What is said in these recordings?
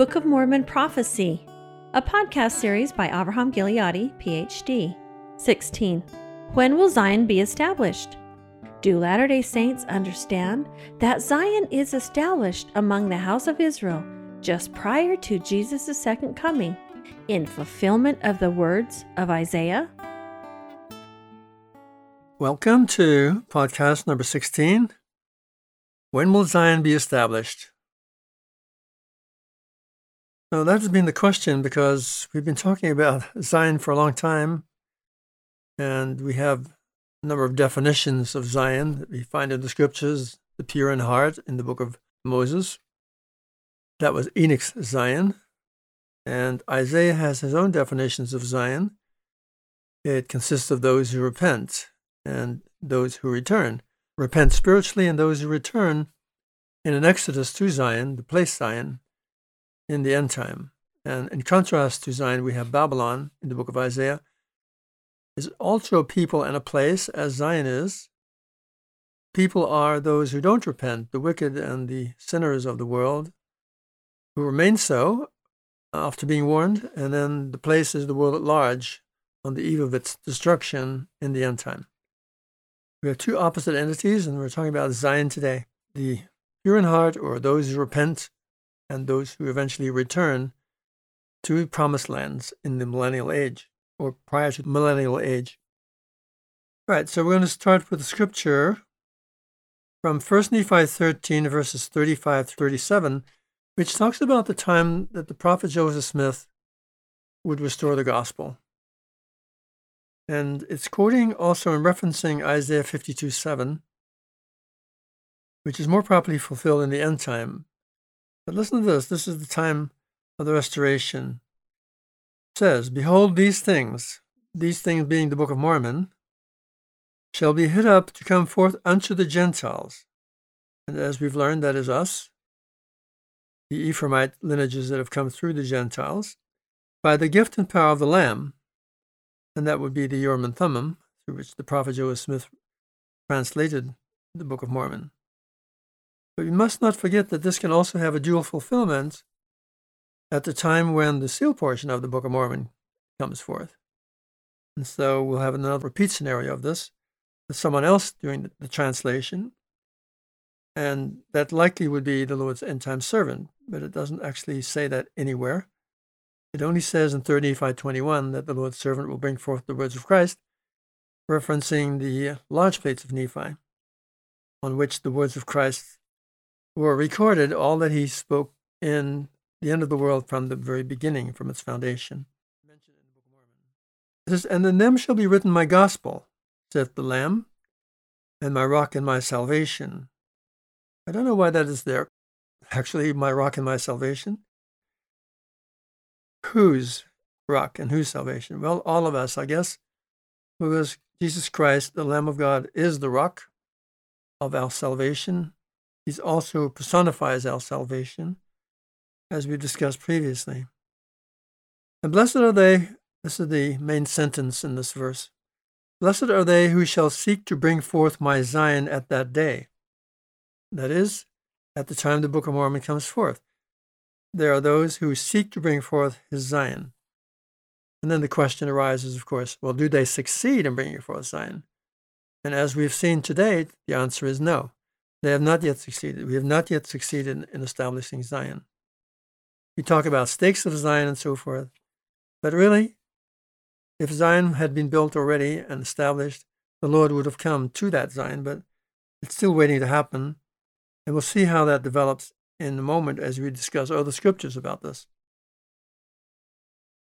Book of Mormon Prophecy, a podcast series by Abraham Gileadi, PhD. 16. When will Zion be established? Do Latter day Saints understand that Zion is established among the house of Israel just prior to Jesus' second coming in fulfillment of the words of Isaiah? Welcome to podcast number 16. When will Zion be established? So that has been the question because we've been talking about Zion for a long time, and we have a number of definitions of Zion that we find in the scriptures, the pure in heart in the book of Moses. That was Enoch's Zion. And Isaiah has his own definitions of Zion. It consists of those who repent and those who return. Repent spiritually and those who return in an exodus to Zion, the place Zion, in the end time. And in contrast to Zion, we have Babylon in the book of Isaiah, is also a people and a place, as Zion is. People are those who don't repent, the wicked and the sinners of the world, who remain so after being warned, and then the place is the world at large on the eve of its destruction in the end time. We have two opposite entities, and we're talking about Zion today the pure in heart, or those who repent and those who eventually return to promised lands in the millennial age or prior to the millennial age. All right, so we're going to start with the scripture from 1 Nephi 13, verses 35 to 37, which talks about the time that the prophet Joseph Smith would restore the gospel. And it's quoting also and referencing Isaiah 52 7, which is more properly fulfilled in the end time but listen to this. This is the time of the restoration. It says, Behold, these things, these things being the Book of Mormon, shall be hid up to come forth unto the Gentiles. And as we've learned, that is us, the Ephraimite lineages that have come through the Gentiles, by the gift and power of the Lamb, and that would be the Urim and Thummim, through which the prophet Joseph Smith translated the Book of Mormon. But we must not forget that this can also have a dual fulfillment at the time when the seal portion of the Book of Mormon comes forth. And so we'll have another repeat scenario of this with someone else doing the, translation. And that likely would be the Lord's end time servant, but it doesn't actually say that anywhere. It only says in 3 Nephi 21 that the Lord's servant will bring forth the words of Christ, referencing the large plates of Nephi, on which the words of Christ were recorded all that he spoke in the end of the world from the very beginning, from its foundation. It says, and in them shall be written my gospel, saith the Lamb, and my rock and my salvation. I don't know why that is there. Actually, my rock and my salvation. Whose rock and whose salvation? Well, all of us, I guess, because Jesus Christ, the Lamb of God, is the rock of our salvation he also personifies our salvation, as we discussed previously. And blessed are they, this is the main sentence in this verse Blessed are they who shall seek to bring forth my Zion at that day. That is, at the time the Book of Mormon comes forth. There are those who seek to bring forth his Zion. And then the question arises, of course, well, do they succeed in bringing forth Zion? And as we've seen to date, the answer is no. They have not yet succeeded. We have not yet succeeded in establishing Zion. We talk about stakes of Zion and so forth. But really, if Zion had been built already and established, the Lord would have come to that Zion, but it's still waiting to happen. And we'll see how that develops in a moment as we discuss other scriptures about this.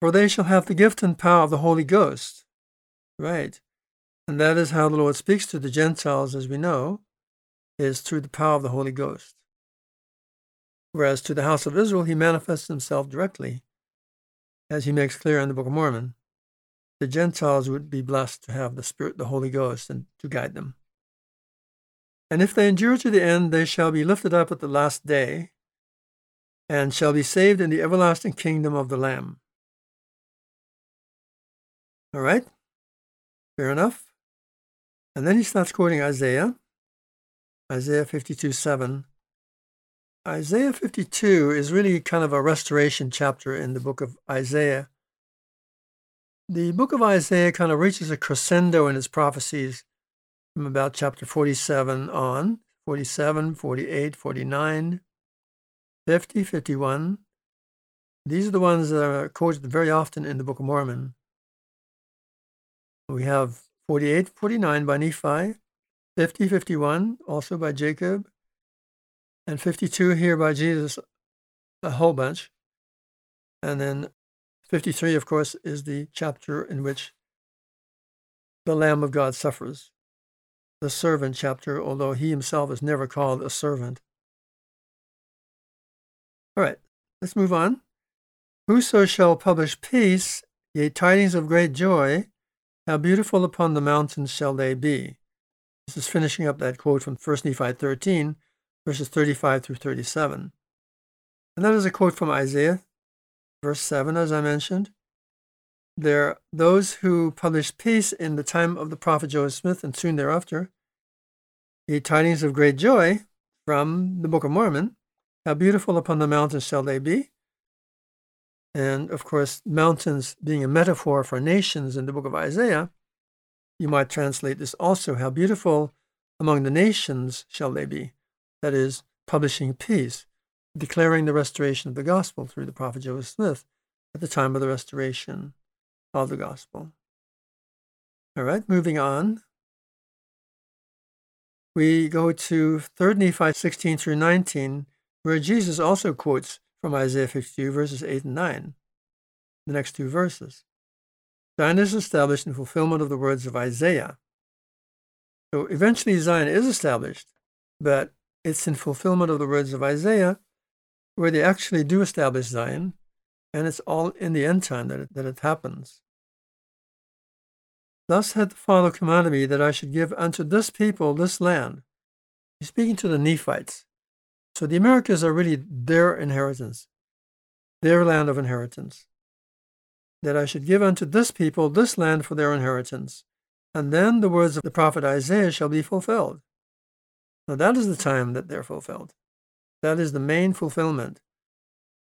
For they shall have the gift and power of the Holy Ghost. Right. And that is how the Lord speaks to the Gentiles, as we know, is through the power of the Holy Ghost. Whereas to the house of Israel, he manifests himself directly, as he makes clear in the Book of Mormon. The Gentiles would be blessed to have the Spirit, the Holy Ghost, and to guide them. And if they endure to the end, they shall be lifted up at the last day, and shall be saved in the everlasting kingdom of the Lamb. All right? Fair enough. And then he starts quoting Isaiah Isaiah 52 7. Isaiah 52 is really kind of a restoration chapter in the book of Isaiah. The book of Isaiah kind of reaches a crescendo in its prophecies from about chapter 47 on 47, 48, 49, 50, 51. These are the ones that are quoted very often in the Book of Mormon. We have 48, 49 by Nephi, 50, 51 also by Jacob, and 52 here by Jesus, a whole bunch. And then 53, of course, is the chapter in which the Lamb of God suffers, the servant chapter, although he himself is never called a servant. All right, let's move on. Whoso shall publish peace, yea, tidings of great joy, how beautiful upon the mountains shall they be. This is finishing up that quote from 1 Nephi 13, verses 35 through 37. And that is a quote from Isaiah, verse 7, as I mentioned. There those who published peace in the time of the prophet Joseph Smith and soon thereafter. The tidings of great joy from the Book of Mormon. How beautiful upon the mountains shall they be. And of course, mountains being a metaphor for nations in the book of Isaiah, you might translate this also how beautiful among the nations shall they be that is, publishing peace, declaring the restoration of the gospel through the prophet Joseph Smith at the time of the restoration of the gospel. All right, moving on. We go to 3 Nephi 16 through 19, where Jesus also quotes from Isaiah 52, verses 8 and 9, the next two verses. Zion is established in fulfillment of the words of Isaiah. So eventually Zion is established, but it's in fulfillment of the words of Isaiah, where they actually do establish Zion, and it's all in the end time that it, that it happens. Thus had the Father commanded me that I should give unto this people this land. He's speaking to the Nephites. So the Americas are really their inheritance, their land of inheritance. That I should give unto this people this land for their inheritance. And then the words of the prophet Isaiah shall be fulfilled. Now, that is the time that they're fulfilled. That is the main fulfillment.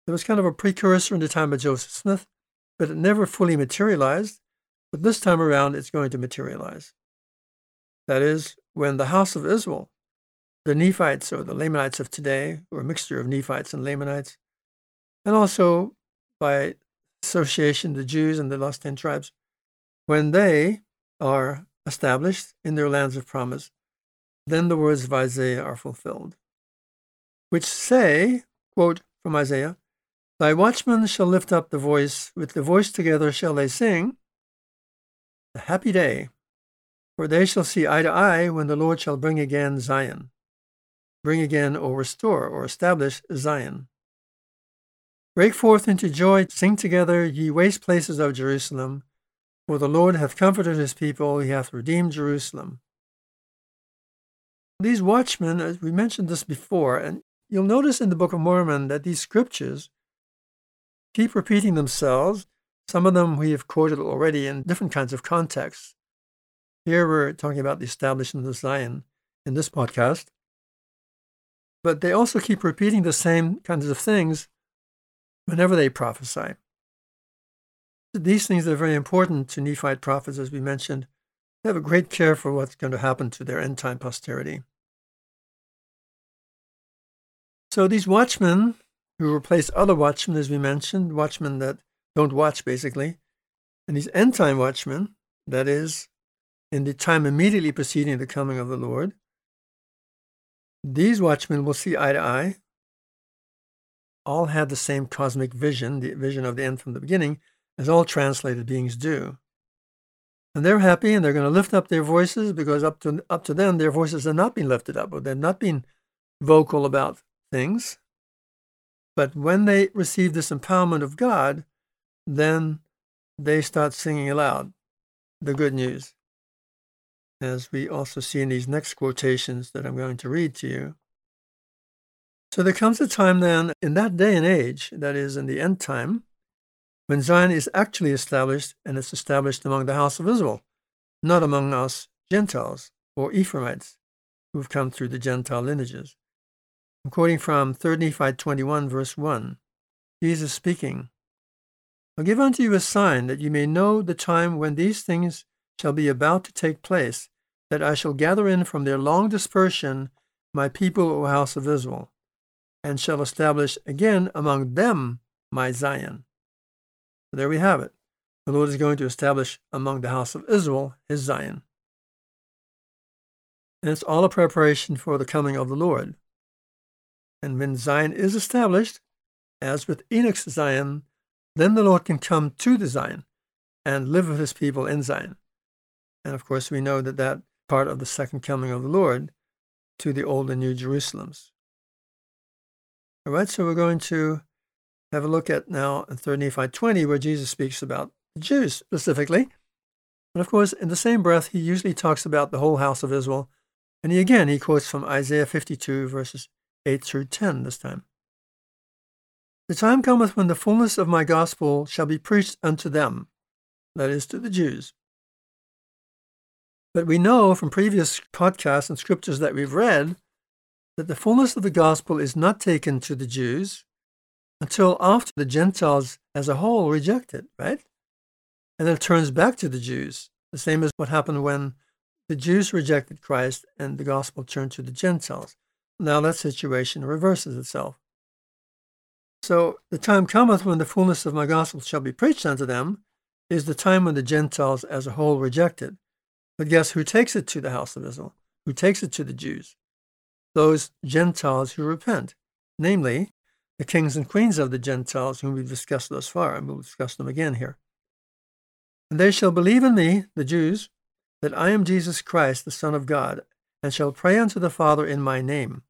There was kind of a precursor in the time of Joseph Smith, but it never fully materialized. But this time around, it's going to materialize. That is, when the house of Israel, the Nephites or the Lamanites of today, or a mixture of Nephites and Lamanites, and also by association, the Jews and the lost ten tribes, when they are established in their lands of promise, then the words of Isaiah are fulfilled, which say, quote from Isaiah, Thy watchmen shall lift up the voice, with the voice together shall they sing, the happy day, for they shall see eye to eye when the Lord shall bring again Zion, bring again or restore or establish Zion. Break forth into joy, sing together, ye waste places of Jerusalem, for the Lord hath comforted his people, he hath redeemed Jerusalem. These watchmen, as we mentioned this before, and you'll notice in the Book of Mormon that these scriptures keep repeating themselves. Some of them we have quoted already in different kinds of contexts. Here we're talking about the establishment of Zion in this podcast. But they also keep repeating the same kinds of things whenever they prophesy. These things are very important to Nephite prophets, as we mentioned. They have a great care for what's going to happen to their end time posterity. So these watchmen who replace other watchmen, as we mentioned, watchmen that don't watch basically, and these end time watchmen, that is, in the time immediately preceding the coming of the Lord, these watchmen will see eye to eye, all have the same cosmic vision, the vision of the end from the beginning, as all translated beings do. And they're happy and they're going to lift up their voices because up to, up to them, their voices have not been lifted up or they've not been vocal about things. But when they receive this empowerment of God, then they start singing aloud the good news, as we also see in these next quotations that I'm going to read to you. So there comes a time then, in that day and age, that is, in the end time, when Zion is actually established and it's established among the house of Israel, not among us Gentiles or Ephraimites who have come through the Gentile lineages. I'm quoting from 3 Nephi 21, verse 1. Jesus speaking, I'll give unto you a sign that you may know the time when these things shall be about to take place, that I shall gather in from their long dispersion my people, O house of Israel, and shall establish again among them my Zion. There we have it. The Lord is going to establish among the house of Israel his Zion. And it's all a preparation for the coming of the Lord. And when Zion is established, as with Enoch's Zion, then the Lord can come to the Zion and live with his people in Zion. And of course, we know that that part of the second coming of the Lord to the old and new Jerusalems. All right, so we're going to have a look at now in 3 Nephi 20, where Jesus speaks about the Jews specifically. And of course, in the same breath, he usually talks about the whole house of Israel. And he again, he quotes from Isaiah 52, verses 8 through 10 this time. The time cometh when the fullness of my gospel shall be preached unto them, that is, to the Jews. But we know from previous podcasts and scriptures that we've read that the fullness of the gospel is not taken to the Jews until after the Gentiles as a whole reject it, right? And then it turns back to the Jews, the same as what happened when the Jews rejected Christ and the gospel turned to the Gentiles. Now that situation reverses itself. So the time cometh when the fullness of my gospel shall be preached unto them is the time when the Gentiles as a whole reject it. But guess who takes it to the house of Israel? Who takes it to the Jews? Those Gentiles who repent, namely the kings and queens of the Gentiles whom we've discussed thus far, and we'll discuss them again here. And they shall believe in me, the Jews, that I am Jesus Christ, the Son of God, and shall pray unto the Father in my name.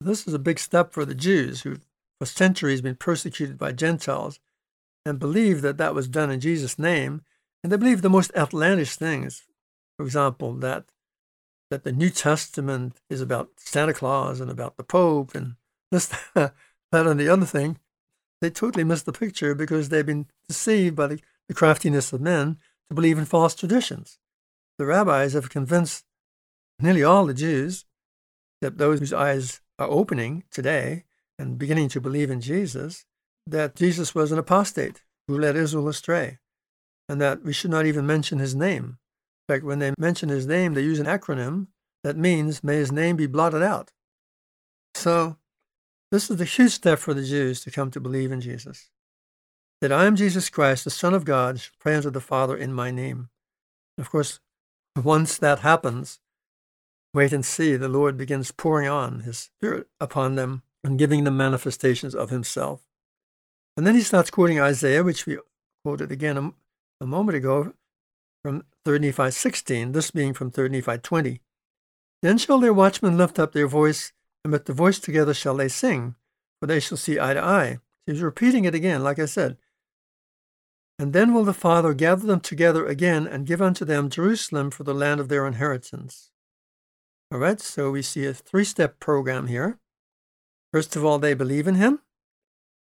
This is a big step for the Jews who for centuries been persecuted by Gentiles and believe that that was done in Jesus' name. And they believe the most outlandish things. For example, that, that the New Testament is about Santa Claus and about the Pope and this, that, and the other thing. They totally miss the picture because they've been deceived by the, the craftiness of men to believe in false traditions. The rabbis have convinced nearly all the Jews, except those whose eyes are opening today and beginning to believe in Jesus that Jesus was an apostate who led Israel astray, and that we should not even mention his name. In fact, when they mention his name, they use an acronym that means, may his name be blotted out. So, this is the huge step for the Jews to come to believe in Jesus. That I am Jesus Christ, the Son of God, pray unto the Father in my name. Of course, once that happens, Wait and see. The Lord begins pouring on his Spirit upon them and giving them manifestations of himself. And then he starts quoting Isaiah, which we quoted again a, a moment ago from 3 Nephi 16, this being from 3 Nephi 20. Then shall their watchmen lift up their voice, and with the voice together shall they sing, for they shall see eye to eye. He's repeating it again, like I said. And then will the Father gather them together again and give unto them Jerusalem for the land of their inheritance. All right, so we see a three step program here. First of all, they believe in him.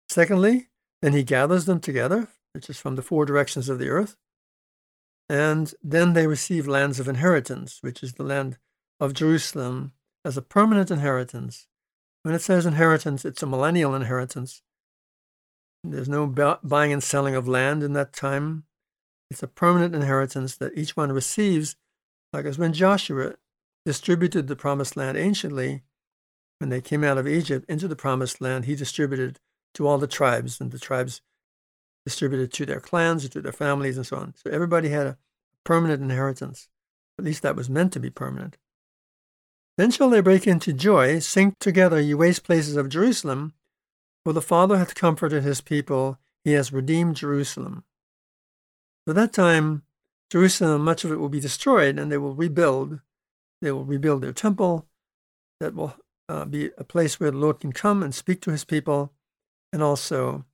Secondly, then he gathers them together, which is from the four directions of the earth. And then they receive lands of inheritance, which is the land of Jerusalem as a permanent inheritance. When it says inheritance, it's a millennial inheritance. There's no buying and selling of land in that time. It's a permanent inheritance that each one receives, like as when Joshua distributed the promised land anciently, when they came out of Egypt into the promised land, he distributed to all the tribes, and the tribes distributed to their clans, to their families, and so on. So everybody had a permanent inheritance. At least that was meant to be permanent. Then shall they break into joy, sing together, ye waste places of Jerusalem, for the Father hath comforted his people, he has redeemed Jerusalem. So that time, Jerusalem, much of it will be destroyed, and they will rebuild they will rebuild their temple. That will uh, be a place where the Lord can come and speak to his people. And also,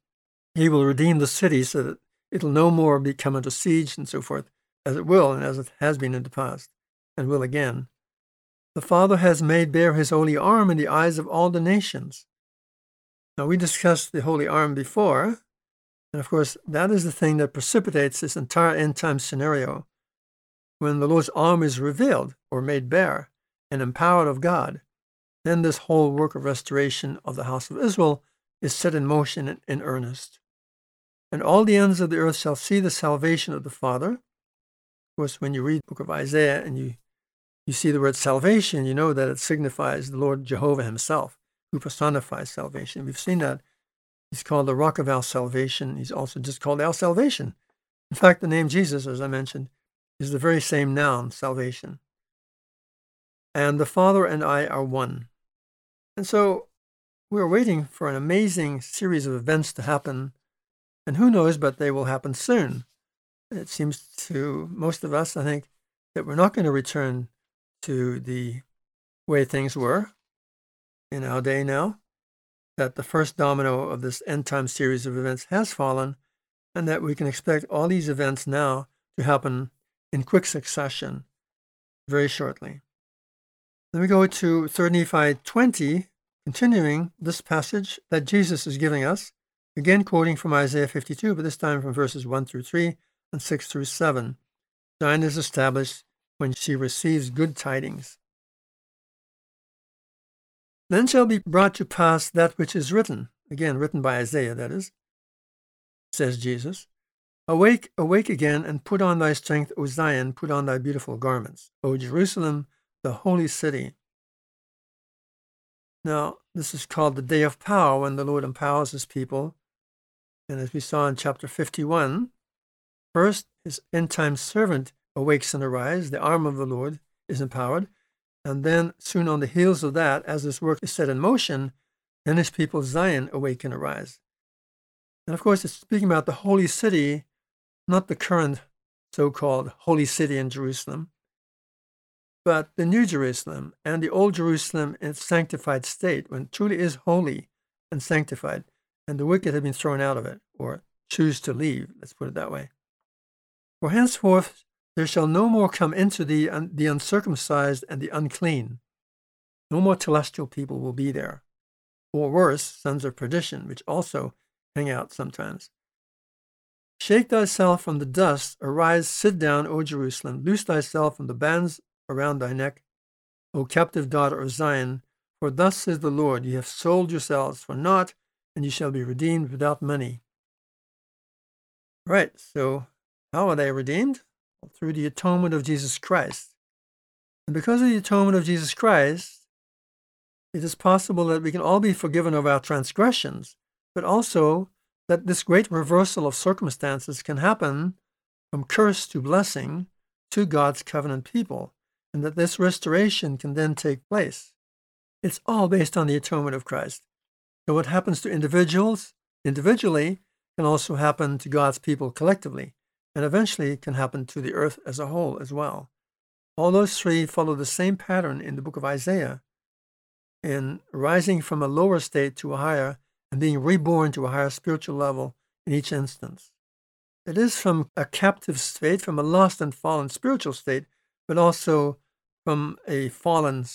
he will redeem the city so that it'll no more become under siege and so forth, as it will and as it has been in the past, and will again. The Father has made bare his holy arm in the eyes of all the nations. Now, we discussed the holy arm before, and of course, that is the thing that precipitates this entire end time scenario when the Lord's arm is revealed or made bare and empowered of God, then this whole work of restoration of the house of Israel is set in motion in, in earnest. And all the ends of the earth shall see the salvation of the Father. Of course, when you read the book of Isaiah and you, you see the word salvation, you know that it signifies the Lord Jehovah himself, who personifies salvation. We've seen that. He's called the rock of our salvation. He's also just called our salvation. In fact, the name Jesus, as I mentioned, is the very same noun, salvation. And the Father and I are one. And so we're waiting for an amazing series of events to happen and who knows, but they will happen soon. It seems to most of us, I think, that we're not going to return to the way things were in our day now, that the first domino of this end time series of events has fallen, and that we can expect all these events now to happen in quick succession very shortly. Then we go to 3 Nephi 20, continuing this passage that Jesus is giving us Again, quoting from Isaiah 52, but this time from verses 1 through 3 and 6 through 7. Zion is established when she receives good tidings. Then shall be brought to pass that which is written, again, written by Isaiah, that is, says Jesus. Awake, awake again, and put on thy strength, O Zion, put on thy beautiful garments, O Jerusalem, the holy city. Now, this is called the day of power when the Lord empowers his people and as we saw in chapter 51, first his end time servant awakes and arises, the arm of the Lord is empowered. And then, soon on the heels of that, as this work is set in motion, then his people Zion awake and arise. And of course, it's speaking about the holy city, not the current so called holy city in Jerusalem, but the New Jerusalem and the Old Jerusalem in its sanctified state, when it truly is holy and sanctified and the wicked have been thrown out of it, or choose to leave, let's put it that way. For henceforth there shall no more come into the, un- the uncircumcised and the unclean. No more telestial people will be there. Or worse, sons of perdition, which also hang out sometimes. Shake thyself from the dust, arise, sit down, O Jerusalem, loose thyself from the bands around thy neck, O captive daughter of Zion, for thus says the Lord, ye have sold yourselves for naught, and you shall be redeemed without money. Right, so how are they redeemed? Well, through the atonement of Jesus Christ. And because of the atonement of Jesus Christ, it is possible that we can all be forgiven of our transgressions, but also that this great reversal of circumstances can happen from curse to blessing to God's covenant people, and that this restoration can then take place. It's all based on the atonement of Christ. So what happens to individuals individually can also happen to God's people collectively, and eventually can happen to the earth as a whole as well. All those three follow the same pattern in the book of Isaiah in rising from a lower state to a higher and being reborn to a higher spiritual level in each instance. It is from a captive state, from a lost and fallen spiritual state, but also from a fallen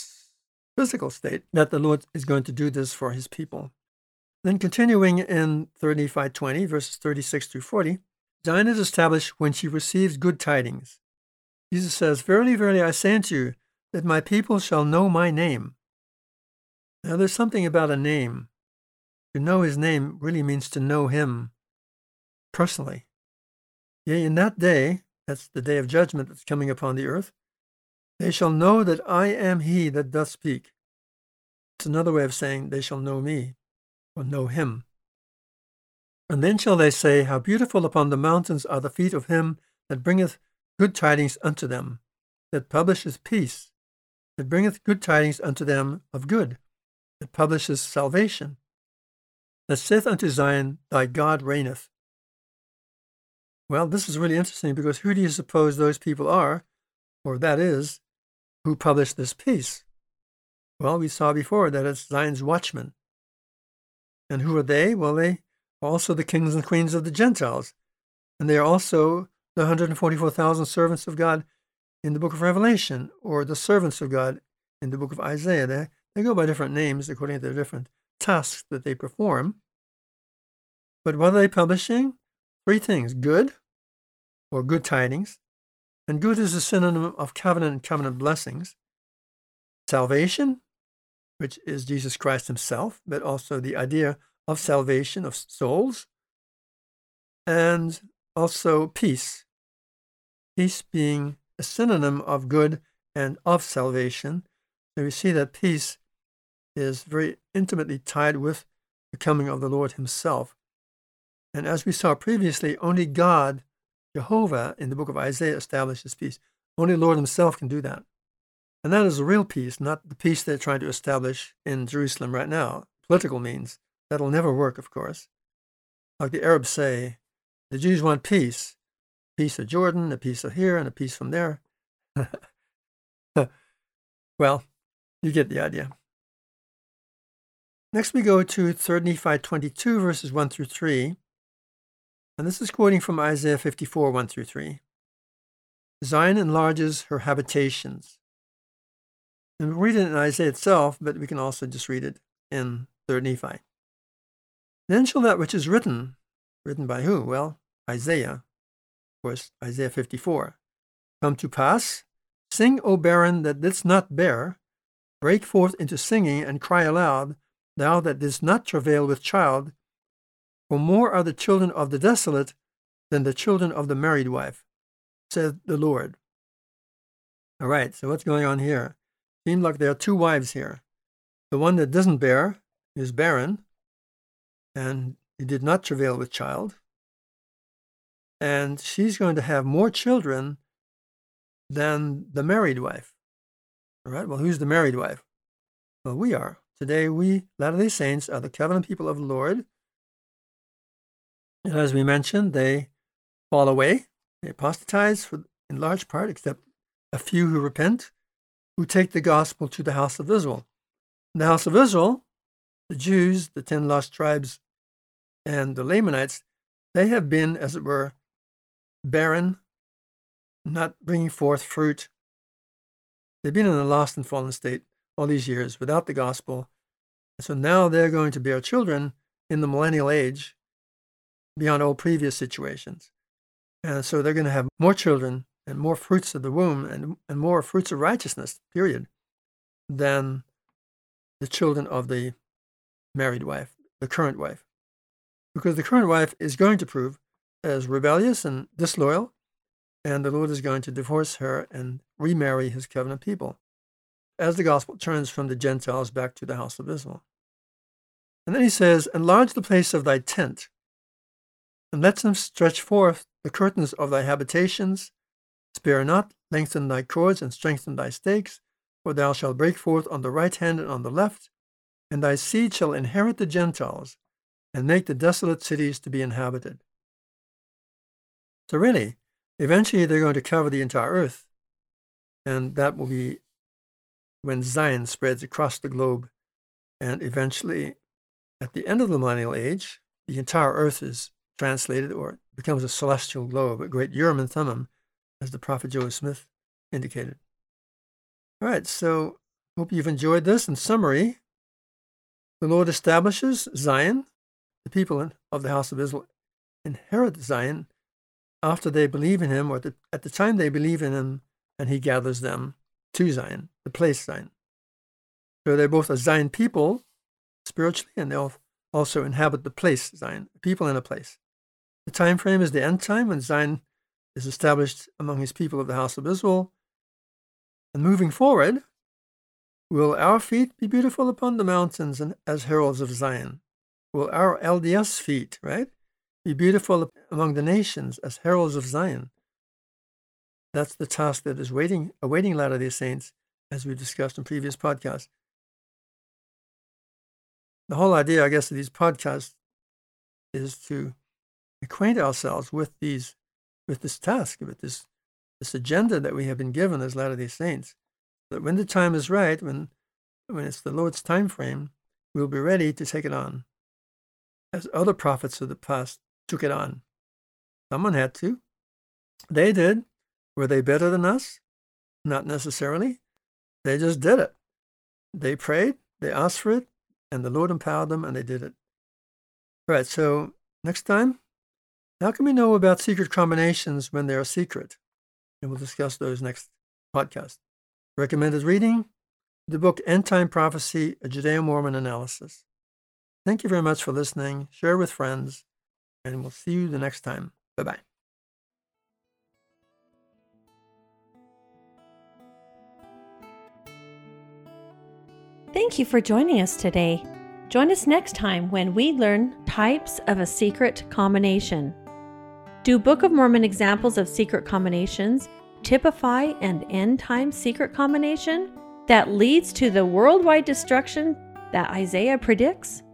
physical state that the Lord is going to do this for his people. Then continuing in 3 Nephi 20, verses 36 through 40, Zion is established when she receives good tidings. Jesus says, Verily, verily, I say unto you, that my people shall know my name. Now, there's something about a name. To know his name really means to know him personally. Yea, in that day, that's the day of judgment that's coming upon the earth, they shall know that I am he that doth speak. It's another way of saying they shall know me or know him. And then shall they say, How beautiful upon the mountains are the feet of him that bringeth good tidings unto them, that publisheth peace, that bringeth good tidings unto them of good, that publisheth salvation, that saith unto Zion, Thy God reigneth. Well, this is really interesting because who do you suppose those people are, or that is, who published this peace? Well, we saw before that it's Zion's watchmen. And who are they? Well, they are also the kings and queens of the Gentiles. And they are also the 144,000 servants of God in the book of Revelation, or the servants of God in the book of Isaiah. They, they go by different names according to the different tasks that they perform. But what are they publishing? Three things good, or good tidings. And good is a synonym of covenant and covenant blessings. Salvation, which is Jesus Christ himself, but also the idea of salvation of souls, and also peace. Peace being a synonym of good and of salvation. So we see that peace is very intimately tied with the coming of the Lord himself. And as we saw previously, only God, Jehovah, in the book of Isaiah establishes peace. Only the Lord himself can do that. And that is a real peace, not the peace they're trying to establish in Jerusalem right now. Political means. That'll never work, of course. Like the Arabs say, the Jews want peace. Piece of Jordan, a piece of here, and a piece from there. well, you get the idea. Next, we go to 3 Nephi 22, verses 1 through 3. And this is quoting from Isaiah 54, 1 through 3. Zion enlarges her habitations. And read it in Isaiah itself, but we can also just read it in 3 Nephi. Then shall that which is written, written by who? Well, Isaiah, of course, Isaiah 54, come to pass. Sing, O barren that didst not bear, break forth into singing and cry aloud, thou that didst not travail with child, for more are the children of the desolate than the children of the married wife, saith the Lord. All right, so what's going on here? Seems like there are two wives here. The one that doesn't bear is barren, and he did not travail with child. And she's going to have more children than the married wife. All right, well, who's the married wife? Well, we are. Today, we, Latter day Saints, are the covenant people of the Lord. And as we mentioned, they fall away, they apostatize for, in large part, except a few who repent who take the gospel to the house of Israel. The house of Israel, the Jews, the ten lost tribes, and the Lamanites, they have been, as it were, barren, not bringing forth fruit. They've been in a lost and fallen state all these years without the gospel. And so now they're going to bear children in the millennial age beyond all previous situations. And so they're going to have more children and more fruits of the womb and, and more fruits of righteousness, period, than the children of the married wife, the current wife. Because the current wife is going to prove as rebellious and disloyal, and the Lord is going to divorce her and remarry his covenant people as the gospel turns from the Gentiles back to the house of Israel. And then he says, Enlarge the place of thy tent, and let them stretch forth the curtains of thy habitations, Spare not, lengthen thy cords and strengthen thy stakes, for thou shalt break forth on the right hand and on the left, and thy seed shall inherit the Gentiles, and make the desolate cities to be inhabited. So, really, eventually they're going to cover the entire earth, and that will be when Zion spreads across the globe, and eventually, at the end of the millennial age, the entire earth is translated or becomes a celestial globe, a great Urim and Thummim, as the prophet Joseph Smith indicated. All right, so hope you've enjoyed this. In summary, the Lord establishes Zion. The people of the house of Israel inherit Zion after they believe in him, or the, at the time they believe in him, and he gathers them to Zion, the place Zion. So they're both a Zion people spiritually, and they also inhabit the place Zion, people in a place. The time frame is the end time when Zion is established among his people of the house of Israel. And moving forward, will our feet be beautiful upon the mountains and as heralds of Zion? Will our LDS feet, right, be beautiful among the nations as heralds of Zion? That's the task that is waiting, awaiting Latter day Saints, as we discussed in previous podcasts. The whole idea, I guess, of these podcasts is to acquaint ourselves with these with this task, with this, this agenda that we have been given as Latter day Saints. That when the time is right, when, when it's the Lord's time frame, we'll be ready to take it on. As other prophets of the past took it on. Someone had to. They did. Were they better than us? Not necessarily. They just did it. They prayed, they asked for it, and the Lord empowered them, and they did it. All right, so next time, how can we know about secret combinations when they are secret? And we'll discuss those next podcast. Recommended reading the book End Time Prophecy, a Judeo Mormon Analysis. Thank you very much for listening. Share with friends, and we'll see you the next time. Bye bye. Thank you for joining us today. Join us next time when we learn types of a secret combination. Do Book of Mormon examples of secret combinations typify an end time secret combination that leads to the worldwide destruction that Isaiah predicts?